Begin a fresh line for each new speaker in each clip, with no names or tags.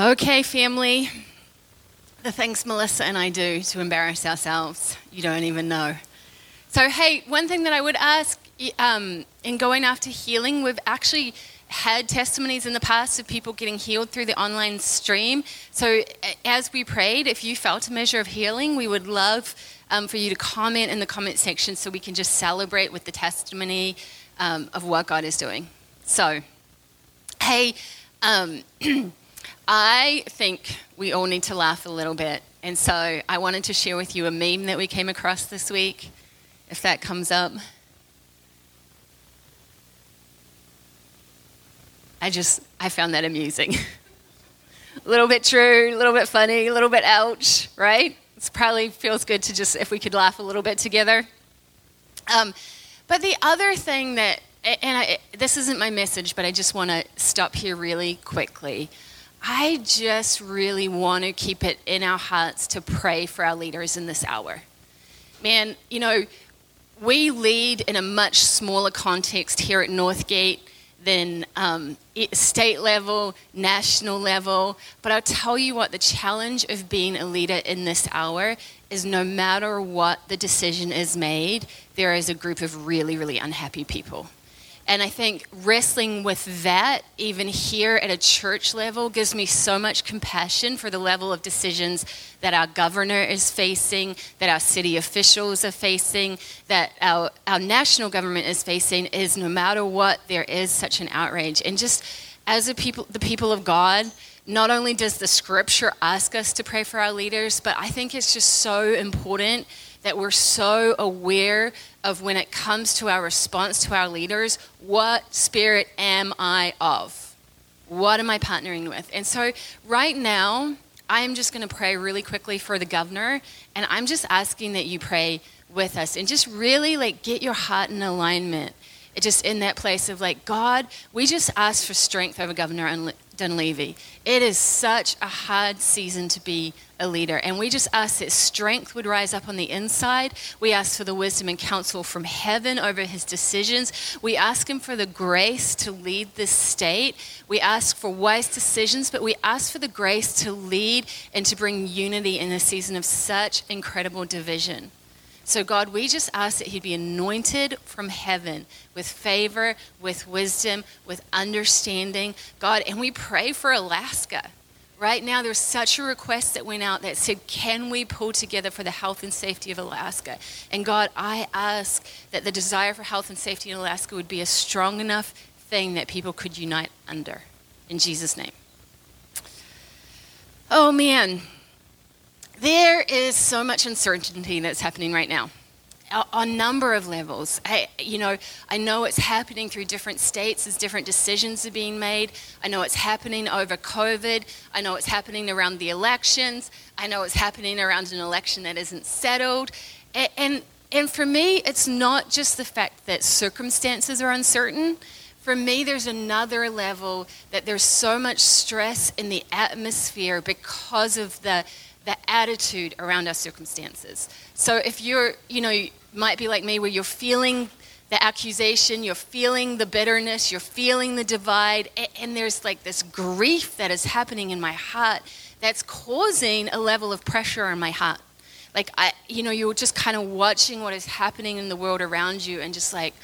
Okay, family. The things Melissa and I do to embarrass ourselves, you don't even know. So, hey, one thing that I would ask um, in going after healing, we've actually had testimonies in the past of people getting healed through the online stream. So, as we prayed, if you felt a measure of healing, we would love um, for you to comment in the comment section so we can just celebrate with the testimony um, of what God is doing. So, hey, um, I think we all need to laugh a little bit. And so I wanted to share with you a meme that we came across this week, if that comes up. I just, I found that amusing. a little bit true, a little bit funny, a little bit ouch, right? It probably feels good to just, if we could laugh a little bit together. Um, but the other thing that, and I, this isn't my message, but I just want to stop here really quickly. I just really want to keep it in our hearts to pray for our leaders in this hour. Man, you know, we lead in a much smaller context here at Northgate than um, state level, national level. But I'll tell you what, the challenge of being a leader in this hour is no matter what the decision is made, there is a group of really, really unhappy people. And I think wrestling with that, even here at a church level, gives me so much compassion for the level of decisions that our governor is facing, that our city officials are facing, that our, our national government is facing, is no matter what, there is such an outrage. And just as a people, the people of God, not only does the scripture ask us to pray for our leaders, but I think it's just so important that we're so aware of when it comes to our response to our leaders what spirit am I of? What am I partnering with? And so, right now, I am just going to pray really quickly for the governor, and I'm just asking that you pray with us and just really like get your heart in alignment. Just in that place of like, God, we just ask for strength over Governor Dunleavy. It is such a hard season to be a leader. And we just ask that strength would rise up on the inside. We ask for the wisdom and counsel from heaven over his decisions. We ask him for the grace to lead this state. We ask for wise decisions, but we ask for the grace to lead and to bring unity in a season of such incredible division. So, God, we just ask that He'd be anointed from heaven with favor, with wisdom, with understanding. God, and we pray for Alaska. Right now, there's such a request that went out that said, Can we pull together for the health and safety of Alaska? And God, I ask that the desire for health and safety in Alaska would be a strong enough thing that people could unite under. In Jesus' name. Oh, man. There is so much uncertainty that's happening right now on a number of levels. I, you know, I know it's happening through different states as different decisions are being made. I know it's happening over COVID. I know it's happening around the elections. I know it's happening around an election that isn't settled. And, and, and for me, it's not just the fact that circumstances are uncertain. For me, there's another level that there's so much stress in the atmosphere because of the the attitude around our circumstances. So if you're, you know, you might be like me where you're feeling the accusation, you're feeling the bitterness, you're feeling the divide, and there's like this grief that is happening in my heart that's causing a level of pressure on my heart. Like I, you know, you're just kind of watching what is happening in the world around you and just like,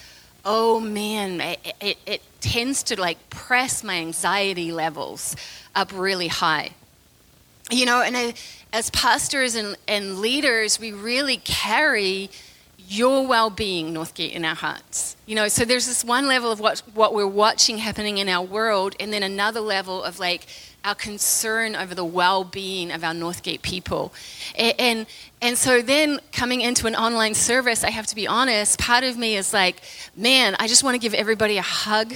oh man, it, it, it tends to like press my anxiety levels up really high. You know, and I, as pastors and, and leaders, we really carry your well being, Northgate, in our hearts. You know, so there's this one level of what, what we're watching happening in our world, and then another level of like our concern over the well being of our Northgate people. And, and, and so then coming into an online service, I have to be honest, part of me is like, man, I just want to give everybody a hug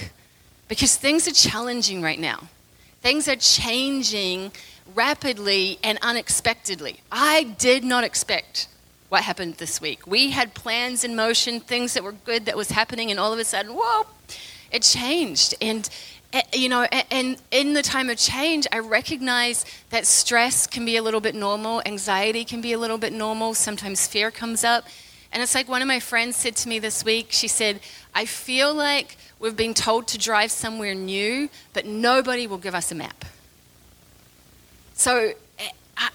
because things are challenging right now. Things are changing rapidly and unexpectedly. I did not expect what happened this week. We had plans in motion, things that were good that was happening, and all of a sudden, whoa, it changed. And eh, you know, and in the time of change, I recognize that stress can be a little bit normal, anxiety can be a little bit normal, sometimes fear comes up. And it's like one of my friends said to me this week, she said, I feel like we've been told to drive somewhere new, but nobody will give us a map. So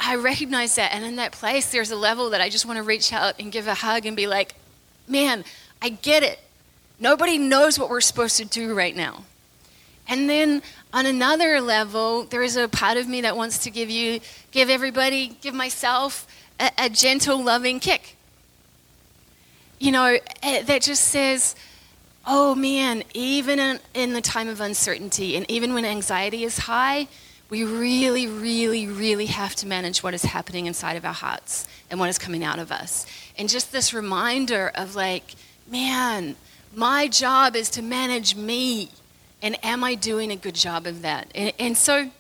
I recognize that. And in that place, there's a level that I just want to reach out and give a hug and be like, man, I get it. Nobody knows what we're supposed to do right now. And then on another level, there is a part of me that wants to give you, give everybody, give myself a, a gentle, loving kick. You know, eh, that just says, oh man, even in, in the time of uncertainty and even when anxiety is high, we really, really, really have to manage what is happening inside of our hearts and what is coming out of us. And just this reminder of like, man, my job is to manage me. And am I doing a good job of that? And, and so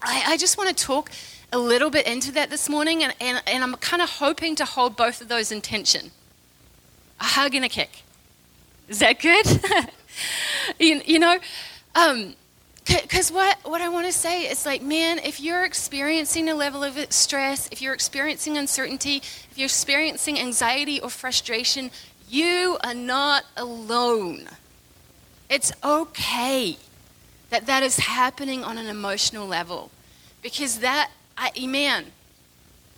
I, I just want to talk a little bit into that this morning. And, and, and I'm kind of hoping to hold both of those in tension a hug and a kick. Is that good? you, you know, um, because what, what I want to say is like, man, if you're experiencing a level of stress, if you're experiencing uncertainty, if you're experiencing anxiety or frustration, you are not alone. It's okay that that is happening on an emotional level. Because that, I, man,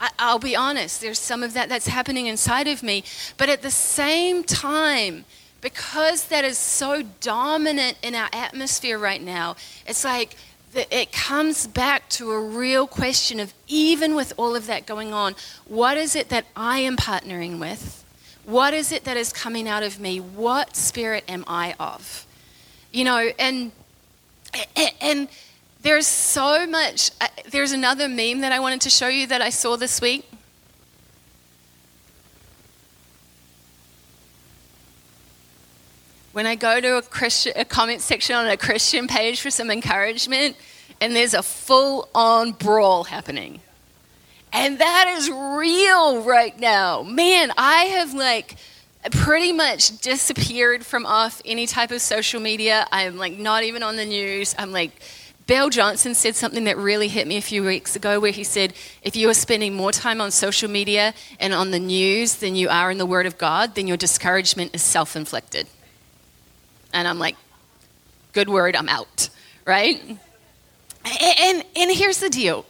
I, I'll be honest, there's some of that that's happening inside of me. But at the same time, because that is so dominant in our atmosphere right now, it's like it comes back to a real question of even with all of that going on, what is it that I am partnering with? What is it that is coming out of me? What spirit am I of? You know, and and there's so much. Uh, there's another meme that I wanted to show you that I saw this week. When I go to a, Christian, a comment section on a Christian page for some encouragement, and there's a full on brawl happening. And that is real right now. Man, I have like pretty much disappeared from off any type of social media. I'm like not even on the news. I'm like, Bill Johnson said something that really hit me a few weeks ago where he said, if you are spending more time on social media and on the news than you are in the Word of God, then your discouragement is self inflicted. And I'm like, good word, I'm out, right? And, and here's the deal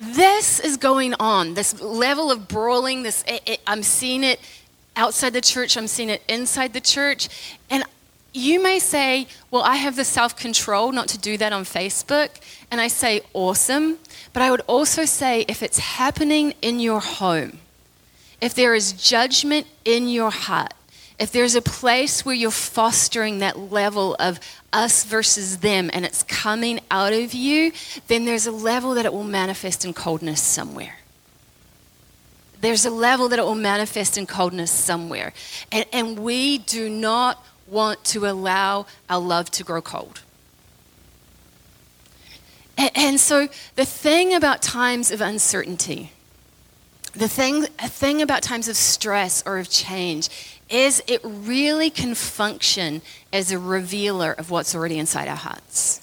this is going on, this level of brawling, this, it, it, I'm seeing it outside the church, I'm seeing it inside the church. And you may say, Well, I have the self control not to do that on Facebook. And I say, Awesome. But I would also say, if it's happening in your home, if there is judgment in your heart, if there's a place where you're fostering that level of us versus them and it's coming out of you, then there's a level that it will manifest in coldness somewhere. There's a level that it will manifest in coldness somewhere. And, and we do not want to allow our love to grow cold. And, and so the thing about times of uncertainty, the thing, thing about times of stress or of change is it really can function as a revealer of what's already inside our hearts.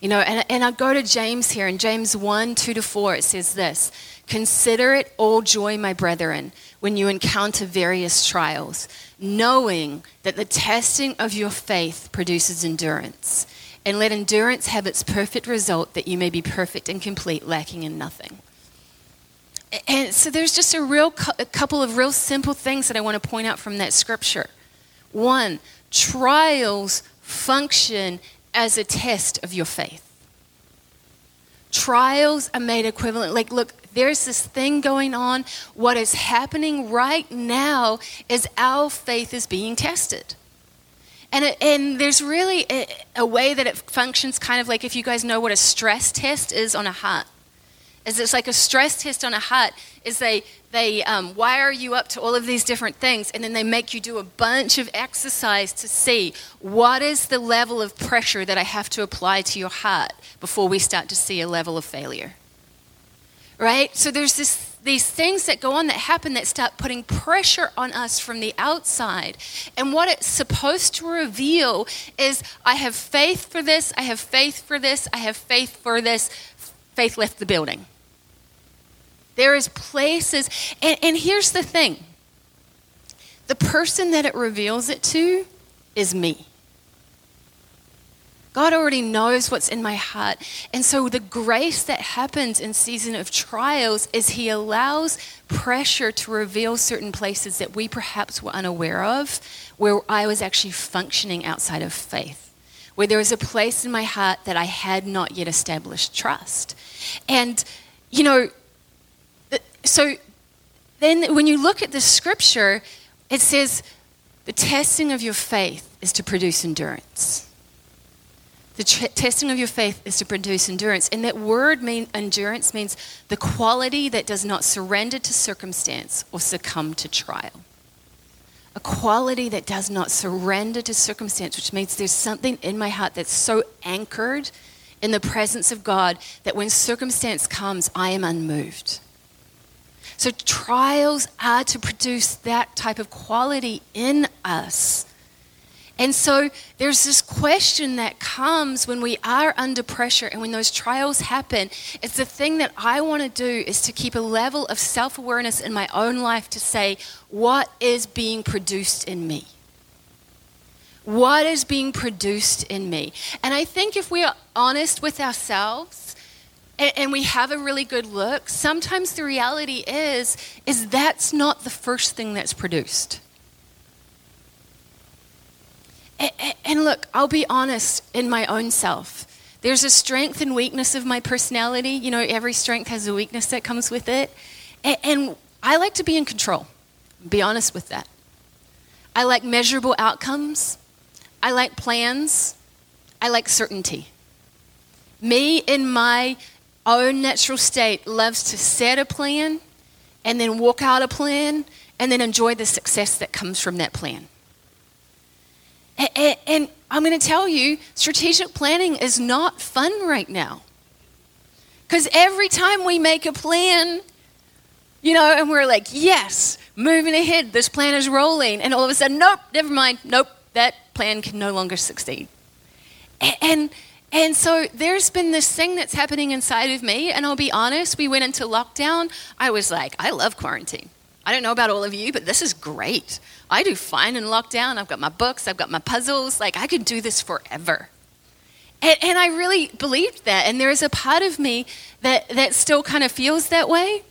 You know, and, and I go to James here, in James 1 2 to 4, it says this Consider it all joy, my brethren, when you encounter various trials, knowing that the testing of your faith produces endurance. And let endurance have its perfect result, that you may be perfect and complete, lacking in nothing. And so there's just a real a couple of real simple things that I want to point out from that scripture. One, trials function as a test of your faith. Trials are made equivalent. Like, look, there's this thing going on. What is happening right now is our faith is being tested. And, it, and there's really a, a way that it functions kind of like if you guys know what a stress test is on a heart is it's like a stress test on a hut is they they um, wire you up to all of these different things and then they make you do a bunch of exercise to see what is the level of pressure that i have to apply to your heart before we start to see a level of failure right so there's this these things that go on that happen that start putting pressure on us from the outside. And what it's supposed to reveal is I have faith for this, I have faith for this, I have faith for this. Faith left the building. There is places, and, and here's the thing the person that it reveals it to is me. God already knows what's in my heart. And so the grace that happens in season of trials is he allows pressure to reveal certain places that we perhaps were unaware of where I was actually functioning outside of faith. Where there was a place in my heart that I had not yet established trust. And you know, so then when you look at the scripture, it says the testing of your faith is to produce endurance. The testing of your faith is to produce endurance. And that word mean endurance means the quality that does not surrender to circumstance or succumb to trial. A quality that does not surrender to circumstance, which means there's something in my heart that's so anchored in the presence of God that when circumstance comes, I am unmoved. So, trials are to produce that type of quality in us. And so, there's this question that comes when we are under pressure and when those trials happen. It's the thing that I want to do is to keep a level of self awareness in my own life to say, what is being produced in me? what is being produced in me. And I think if we are honest with ourselves and, and, we have a really good look, sometimes the reality is is that's not the first thing that's produced. And, look, I'll be honest in my own self. There's a strength and weakness of my personality. You know, every strength has a weakness that comes with it. And, and I like to be in control. Be honest with that. I like measurable outcomes. I like plans. I like certainty. Me, in my own natural state, loves to set a plan and then walk out a plan and then enjoy the success that comes from that plan. And, and, and I'm going to tell you, strategic planning is not fun right now. Because every time we make a plan, you know, and we're like, yes, moving ahead, this plan is rolling. And all of a sudden, nope, never mind, nope, that plan can no longer succeed. And, and so there's been this thing that's happening inside of me, and I'll be honest, we went into lockdown. I was like, I love quarantine. I don't know about all of you, but this is great. I do fine in lockdown. I've got my books, I've got my puzzles. Like, I could do this forever. And, and I really believed that. And there is a part of me that, that still kind of feels that way.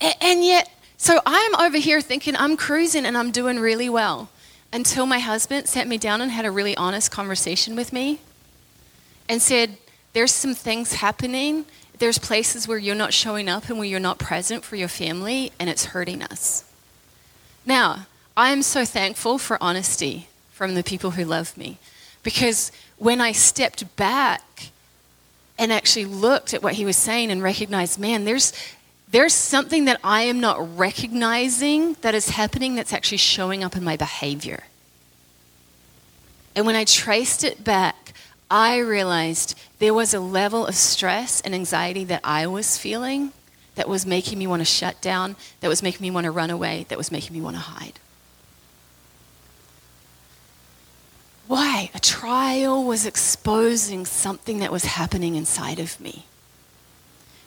And, and yet, so I'm over here thinking I'm cruising and I'm doing really well until my husband sat me down and had a really honest conversation with me and said, There's some things happening. There's places where you're not showing up and where you're not present for your family, and it's hurting us. Now, I am so thankful for honesty from the people who love me because when I stepped back and actually looked at what he was saying and recognized, man, there's, there's something that I am not recognizing that is happening that's actually showing up in my behavior. And when I traced it back, I realized there was a level of stress and anxiety that I was feeling that was making me want to shut down, that was making me want to run away, that was making me want to hide. Why? A trial was exposing something that was happening inside of me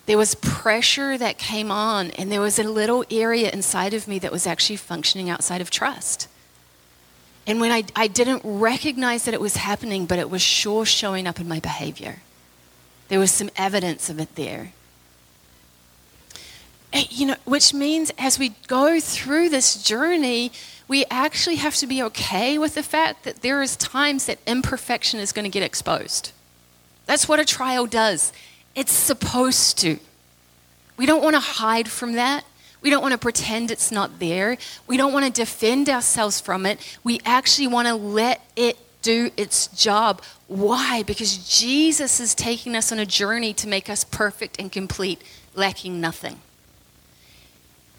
there was pressure that came on, and there was a little area inside of me that was actually functioning outside of trust. And when I, I didn't recognize that it was happening, but it was sure showing up in my behavior, there was some evidence of it there. Eh, you know, which means as we go through this journey, we actually have to be okay with the fact that there is times that imperfection is going to get exposed. That's what a trial does. It's supposed to. We don't want to hide from that. We don't want to pretend it's not there. We don't want to defend ourselves from it. We actually want to let it do its job. Why? Because Jesus is taking us on a journey to make us perfect and complete, lacking nothing.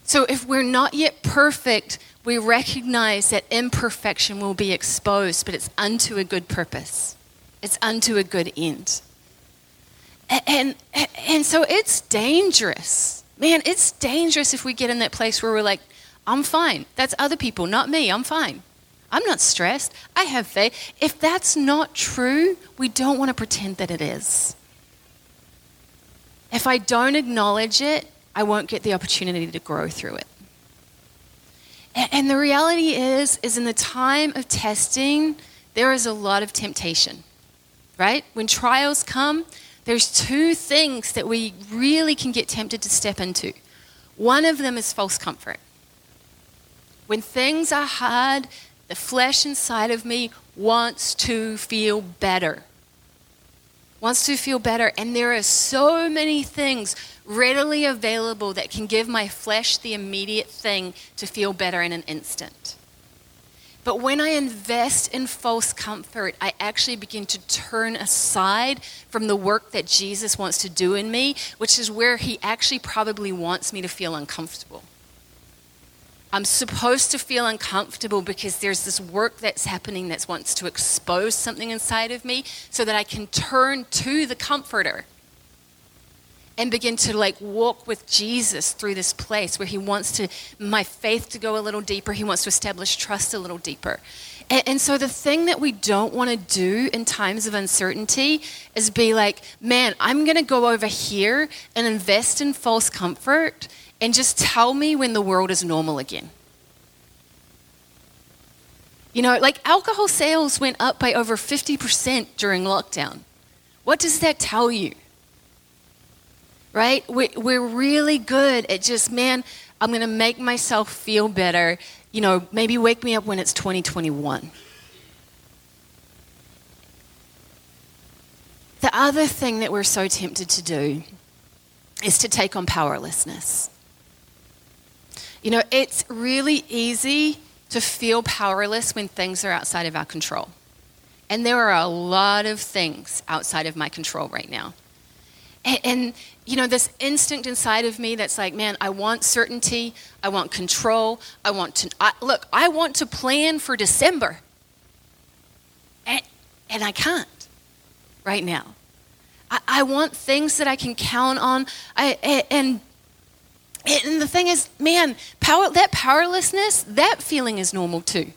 So if we're not yet perfect, we recognize that imperfection will be exposed, but it's unto a good purpose, it's unto a good end. And, and, and so it's dangerous. Man, it's dangerous if we get in that place where we're like, I'm fine. That's other people, not me. I'm fine. I'm not stressed. I have faith. If that's not true, we don't want to pretend that it is. If I don't acknowledge it, I won't get the opportunity to grow through it. And, the reality is, is in the time of testing, there is a lot of temptation. right? When trials come, there's two things that we really can get tempted to step into. One of them is false comfort. When things are hard, the flesh inside of me wants to feel better. Wants to feel better. And there are so many things readily available that can give my flesh the immediate thing to feel better in an instant. But when I invest in false comfort, I actually begin to turn aside from the work that Jesus wants to do in me, which is where he actually probably wants me to feel uncomfortable. I'm supposed to feel uncomfortable because there's this work that's happening that wants to expose something inside of me so that I can turn to the comforter and begin to like walk with Jesus through this place where he wants to my faith to go a little deeper. He wants to establish trust a little deeper. And, and so the thing that we don't want to do in times of uncertainty is be like, man, I'm going to go over here and invest in false comfort and just tell me when the world is normal again. You know, like alcohol sales went up by over 50% during lockdown. What does that tell you? Right? We, we're really good at just, man, I'm going to make myself feel better. You know, maybe wake me up when it's 2021. The other thing that we're so tempted to do is to take on powerlessness. You know, it's really easy to feel powerless when things are outside of our control. And there are a lot of things outside of my control right now. And, and, you know, this instinct inside of me that's like, man, I want certainty, I want control, I want to, I, look, I want to plan for December. And, and I can't right now. I, I want things that I can count on. I, and, and the thing is, man, power, that powerlessness, that feeling is normal too.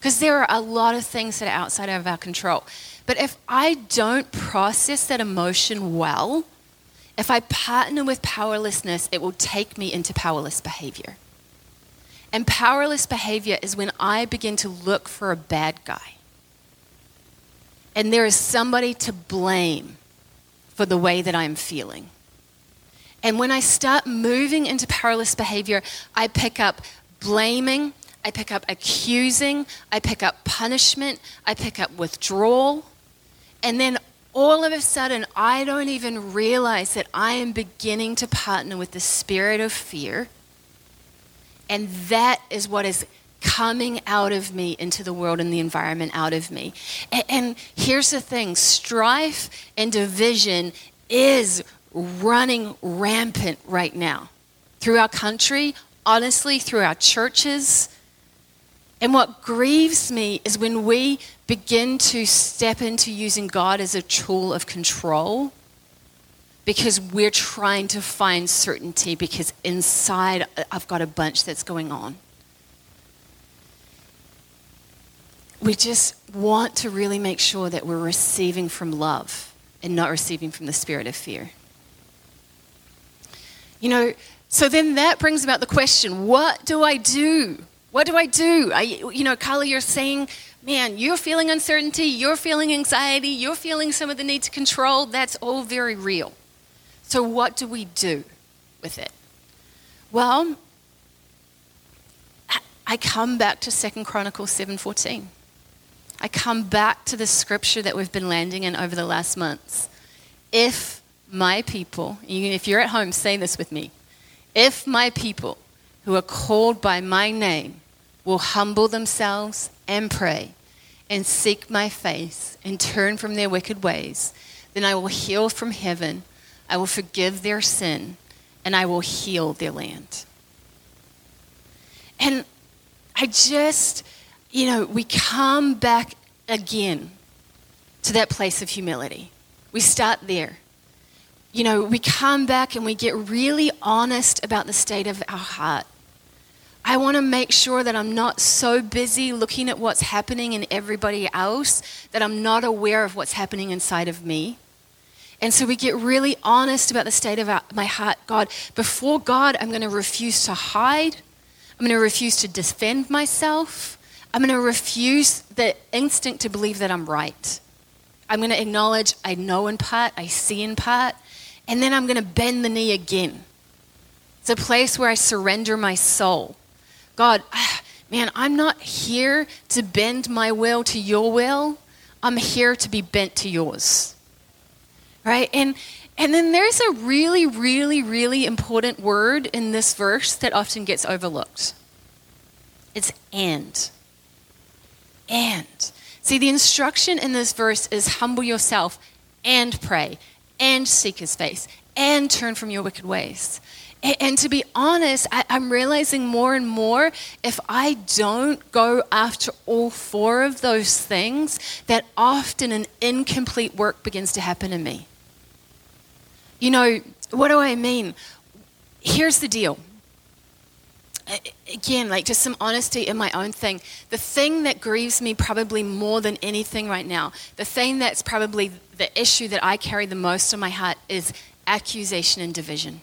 Because there are a lot of things that are outside of our control. But if I don't process that emotion well, if I partner with powerlessness, it will take me into powerless behavior. And powerless behavior is when I begin to look for a bad guy. And there is somebody to blame for the way that I'm feeling. And when I start moving into powerless behavior, I pick up blaming, I pick up accusing, I pick up punishment, I pick up withdrawal. And then all of a sudden, I don't even realize that I am beginning to partner with the spirit of fear. And that is what is coming out of me into the world and the environment out of me. And, and here's the thing strife and division is running rampant right now through our country, honestly, through our churches. And what grieves me is when we begin to step into using God as a tool of control because we're trying to find certainty because inside I've got a bunch that's going on. We just want to really make sure that we're receiving from love and not receiving from the spirit of fear. You know, so then that brings about the question what do I do? What do I do? I, you know, Carly, you're saying man, you're feeling uncertainty, you're feeling anxiety, you're feeling some of the need to control. That's all very real. So, what do we do with it? Well, I come back to Second Chronicles 7:14. I come back to the scripture that we've been landing in over the last months. If my people, if you're at home, say this with me. If my people who are called by my name will humble themselves and pray and seek my face and turn from their wicked ways, then I will heal from heaven, I will forgive their sin, and I will heal their land. And I just, you know, we come back again to that place of humility. We start there. You know, we come back and we get really honest about the state of our heart. I want to make sure that I'm not so busy looking at what's happening in everybody else that I'm not aware of what's happening inside of me. And so we get really honest about the state of our, my heart. God, before God, I'm going to refuse to hide. I'm going to refuse to defend myself. I'm going to refuse the instinct to believe that I'm right. I'm going to acknowledge I know in part, I see in part, and then I'm going to bend the knee again. It's a place where I surrender my soul. God, man, I'm not here to bend my will to your will. I'm here to be bent to yours. Right? And and then there's a really really really important word in this verse that often gets overlooked. It's and. And. See, the instruction in this verse is humble yourself and pray and seek his face and turn from your wicked ways. And, and to be honest, I, I'm realizing more and more if I don't go after all four of those things, that often an incomplete work begins to happen in me. You know, what do I mean? Here's the deal again, like just some honesty in my own thing. The thing that grieves me probably more than anything right now, the thing that's probably the issue that I carry the most on my heart is accusation and division.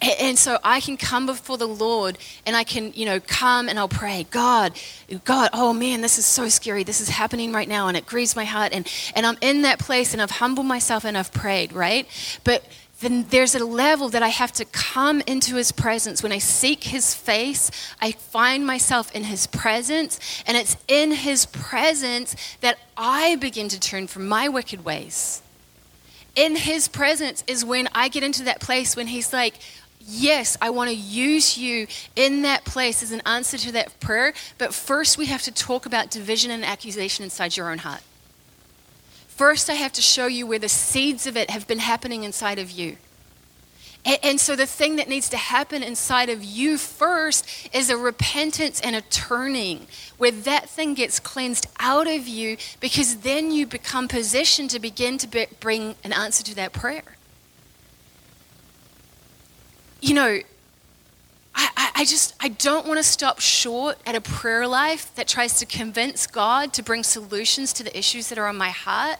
And so I can come before the Lord and I can, you know, come and I'll pray, God, God, oh man, this is so scary. This is happening right now and it grieves my heart. And, and I'm in that place and I've humbled myself and I've prayed, right? But then there's a level that I have to come into his presence. When I seek his face, I find myself in his presence, and it's in his presence that I begin to turn from my wicked ways. In his presence is when I get into that place when he's like, Yes, I want to use you in that place as an answer to that prayer, but first we have to talk about division and accusation inside your own heart. First, I have to show you where the seeds of it have been happening inside of you. And, so, the thing that needs to happen inside of you first is a repentance and a turning, where that thing gets cleansed out of you, because then you become positioned to begin to be, bring an answer to that prayer. You know, I, I, just I don't want to stop short at a prayer life that tries to convince God to bring solutions to the issues that are on my heart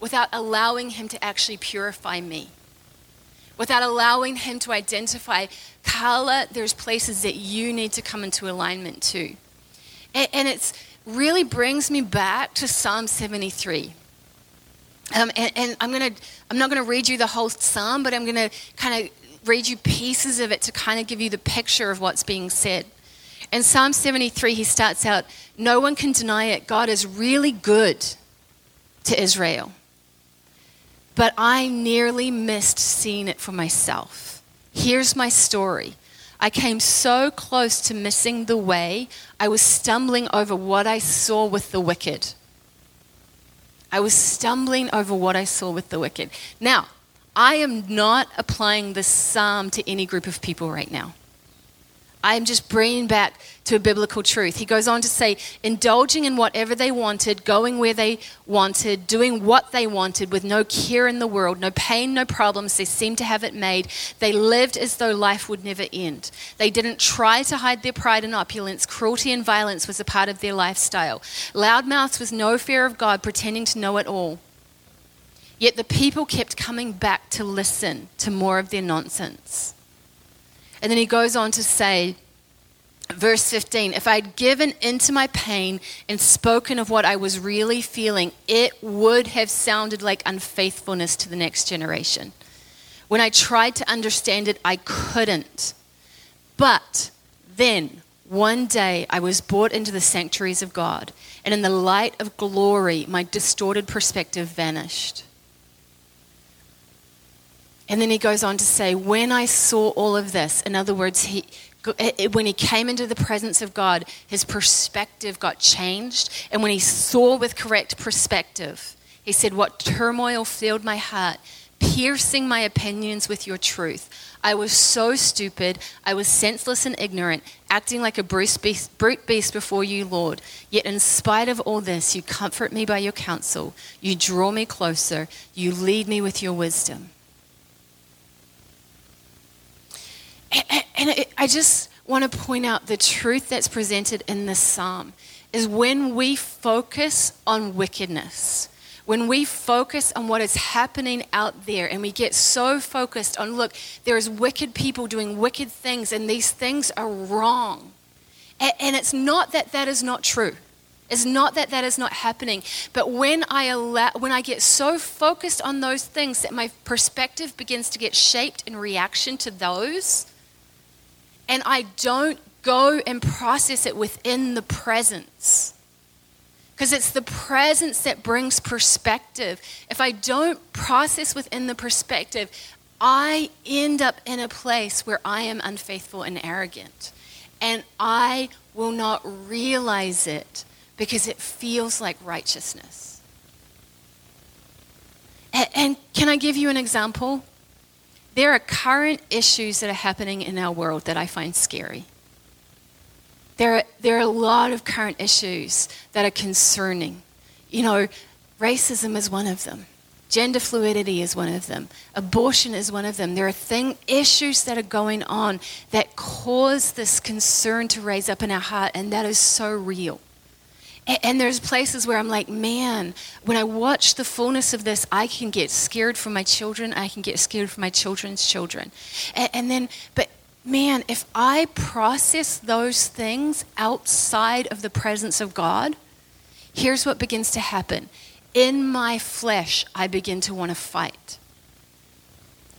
without allowing Him to actually purify me. Without allowing Him to identify, Carla, there's places that you need to come into alignment to. And, and it really brings me back to Psalm 73. Um, and, and I'm gonna I'm not gonna read you the whole psalm, but I'm gonna kind of read you pieces of it to kind of give you the picture of what's being said. In Psalm 73, he starts out, No one can deny it. God is really good to Israel. But I nearly missed seeing it for myself. Here's my story. I came so close to missing the way, I was stumbling over what I saw with the wicked. I was stumbling over what I saw with the wicked. Now, I am not applying this psalm to any group of people right now. I am just bringing back to a biblical truth. He goes on to say, indulging in whatever they wanted, going where they wanted, doing what they wanted with no care in the world, no pain, no problems. They seemed to have it made. They lived as though life would never end. They didn't try to hide their pride and opulence. Cruelty and violence was a part of their lifestyle. Loudmouths with no fear of God, pretending to know it all. Yet the people kept coming back to listen to more of their nonsense. And then he goes on to say, verse 15 if I'd given into my pain and spoken of what I was really feeling, it would have sounded like unfaithfulness to the next generation. When I tried to understand it, I couldn't. But then, one day, I was brought into the sanctuaries of God, and in the light of glory, my distorted perspective vanished. And then he goes on to say, When I saw all of this, in other words, he, when he came into the presence of God, his perspective got changed. And when he saw with correct perspective, he said, What turmoil filled my heart, piercing my opinions with your truth. I was so stupid. I was senseless and ignorant, acting like a brute beast, brute beast before you, Lord. Yet, in spite of all this, you comfort me by your counsel. You draw me closer. You lead me with your wisdom. And I just want to point out the truth that's presented in this psalm is when we focus on wickedness, when we focus on what is happening out there and we get so focused on, look, there's wicked people doing wicked things and these things are wrong. And it's not that that is not true. It's not that that is not happening, but when I allow, when I get so focused on those things that my perspective begins to get shaped in reaction to those, and I don't go and process it within the presence. Because it's the presence that brings perspective. If I don't process within the perspective, I end up in a place where I am unfaithful and arrogant. And I will not realize it because it feels like righteousness. And, can I give you an example? There are current issues that are happening in our world that I find scary. There are, there are a lot of current issues that are concerning. You know, racism is one of them. Gender fluidity is one of them. Abortion is one of them. There are thing, issues that are going on that cause this concern to raise up in our heart, and that is so real. And, there's places where I'm like, man, when I watch the fullness of this, I can get scared for my children. I can get scared for my children's children. And, and then, but man, if I process those things outside of the presence of God, here's what begins to happen in my flesh, I begin to want to fight.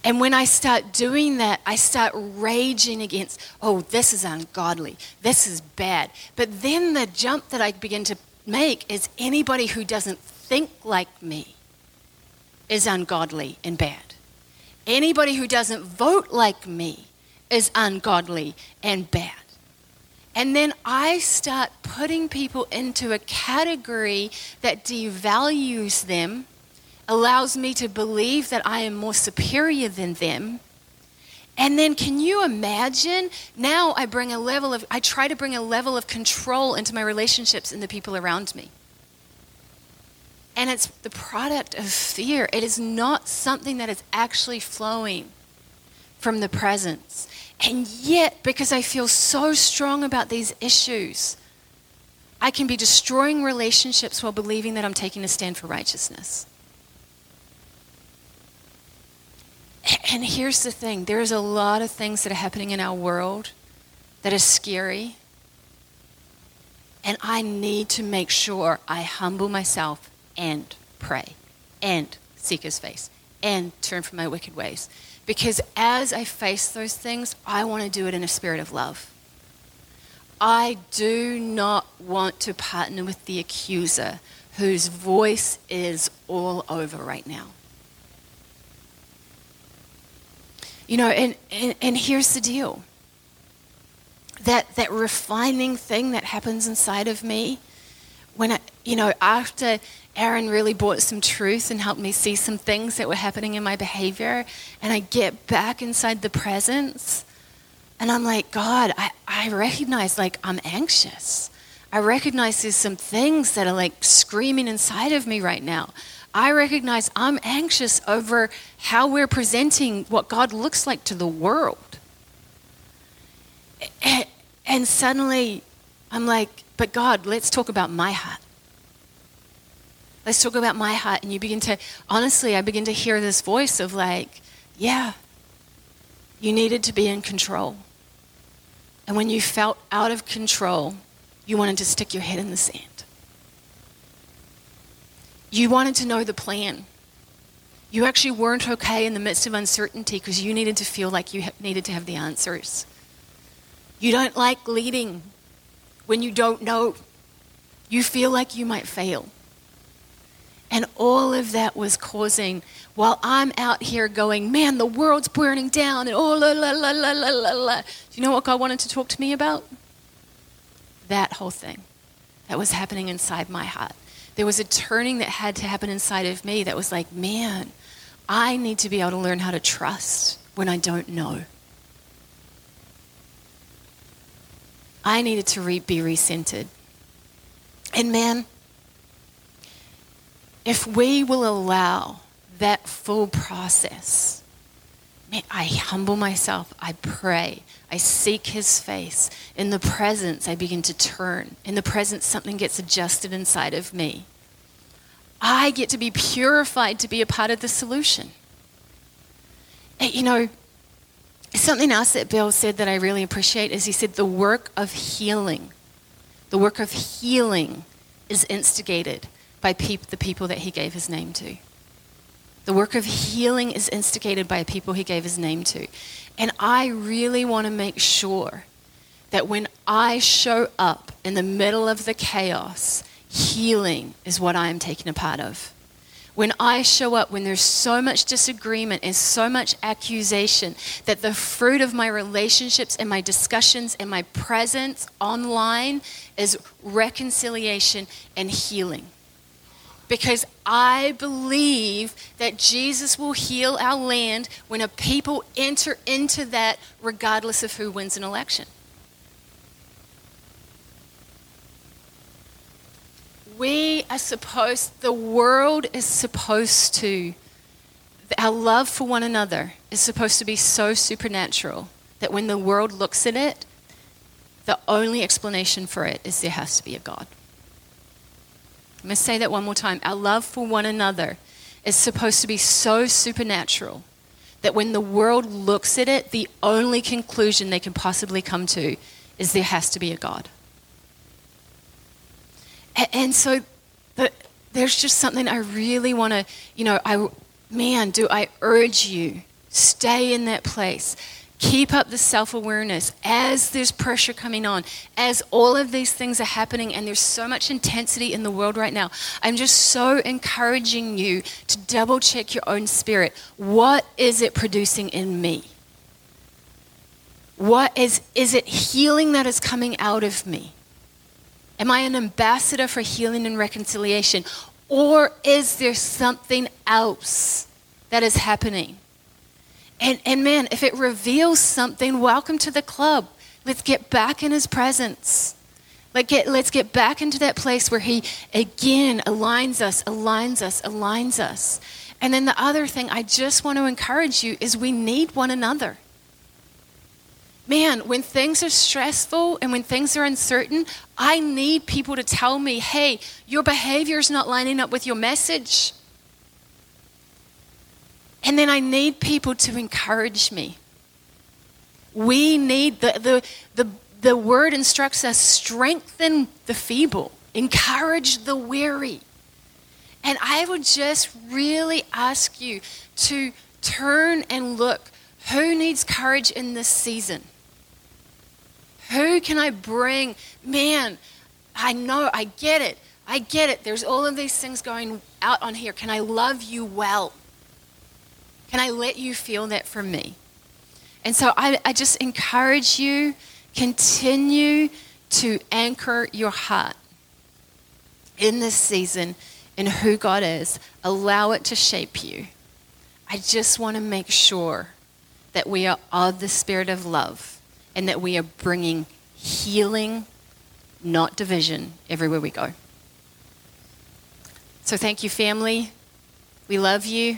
And when I start doing that, I start raging against, oh, this is ungodly. This is bad. But then the jump that I begin to make is anybody who doesn't think like me is ungodly and bad. Anybody who doesn't vote like me is ungodly and bad. And then I start putting people into a category that devalues them, allows me to believe that I am more superior than them. And then can you imagine? Now I bring a level of, I try to bring a level of control into my relationships and the people around me. And it's the product of fear. It is not something that is actually flowing from the presence. And yet, because I feel so strong about these issues, I can be destroying relationships while believing that I'm taking a stand for righteousness. And here's the thing there's a lot of things that are happening in our world that are scary. And I need to make sure I humble myself and pray and seek his face and turn from my wicked ways. Because as I face those things, I want to do it in a spirit of love. I do not want to partner with the accuser whose voice is all over right now. You know, and, and, and here's the deal that, that refining thing that happens inside of me when I, you know, after Aaron really brought some truth and helped me see some things that were happening in my behavior. And I get back inside the presence and I'm like, God, I, I recognize like I'm anxious. I recognize there's some things that are like screaming inside of me right now. I recognize I'm anxious over how we're presenting what God looks like to the world. And suddenly I'm like, but God, let's talk about my heart. Let's talk about my heart. And you begin to, honestly, I begin to hear this voice of like, yeah, you needed to be in control. And when you felt out of control, you wanted to stick your head in the sand. You wanted to know the plan. You actually weren't okay in the midst of uncertainty because you needed to feel like you needed to have the answers. You don't like leading when you don't know. You feel like you might fail. And all of that was causing, while I'm out here going, man, the world's burning down, and oh, la, la, la, la, la, la, la. Do you know what God wanted to talk to me about? That whole thing that was happening inside my heart. There was a turning that had to happen inside of me that was like, man, I need to be able to learn how to trust when I don't know. I needed to re- be recentered. And man, if we will allow that full process, I humble myself, I pray, I seek his face. In the presence, I begin to turn. In the presence, something gets adjusted inside of me. I get to be purified to be a part of the solution. You know, something else that Bill said that I really appreciate is he said the work of healing, the work of healing is instigated by the people that he gave his name to. The work of healing is instigated by people he gave his name to. And I really want to make sure that when I show up in the middle of the chaos, healing is what I am taking a part of. When I show up, when there's so much disagreement and so much accusation, that the fruit of my relationships and my discussions and my presence online is reconciliation and healing because I believe that Jesus will heal our land when a people enter into that, regardless of who wins an election. We are supposed, the world is supposed to, our love for one another is supposed to be so supernatural that when the world looks at it, the only explanation for it is there has to be a God. I'm going to say that one more time. Our love for one another is supposed to be so supernatural that when the world looks at it, the only conclusion they can possibly come to is there has to be a God. And, so the, there's just something I really want to, you know, I, man, do I urge you, stay in that place. Keep up the self awareness as there's pressure coming on, as all of these things are happening, and there's so much intensity in the world right now. I'm just so encouraging you to double check your own spirit. What is it producing in me? What is, is it healing that is coming out of me? Am I an ambassador for healing and reconciliation? Or is there something else that is happening? And, and man, if it reveals something, welcome to the club. Let's get back in his presence. Let get, let's get back into that place where he again aligns us, aligns us, aligns us. And then the other thing I just want to encourage you is we need one another. Man, when things are stressful and when things are uncertain, I need people to tell me, hey, your behavior is not lining up with your message. And then I need people to encourage me. We need the, the, the, the word instructs us strengthen the feeble, encourage the weary. And I would just really ask you to turn and look who needs courage in this season? Who can I bring? Man, I know, I get it. I get it. There's all of these things going out on here. Can I love you well? Can I let you feel that from me? And so I, I just encourage you, continue to anchor your heart in this season in who God is. Allow it to shape you. I just want to make sure that we are of the spirit of love and that we are bringing healing, not division, everywhere we go. So thank you, family. We love you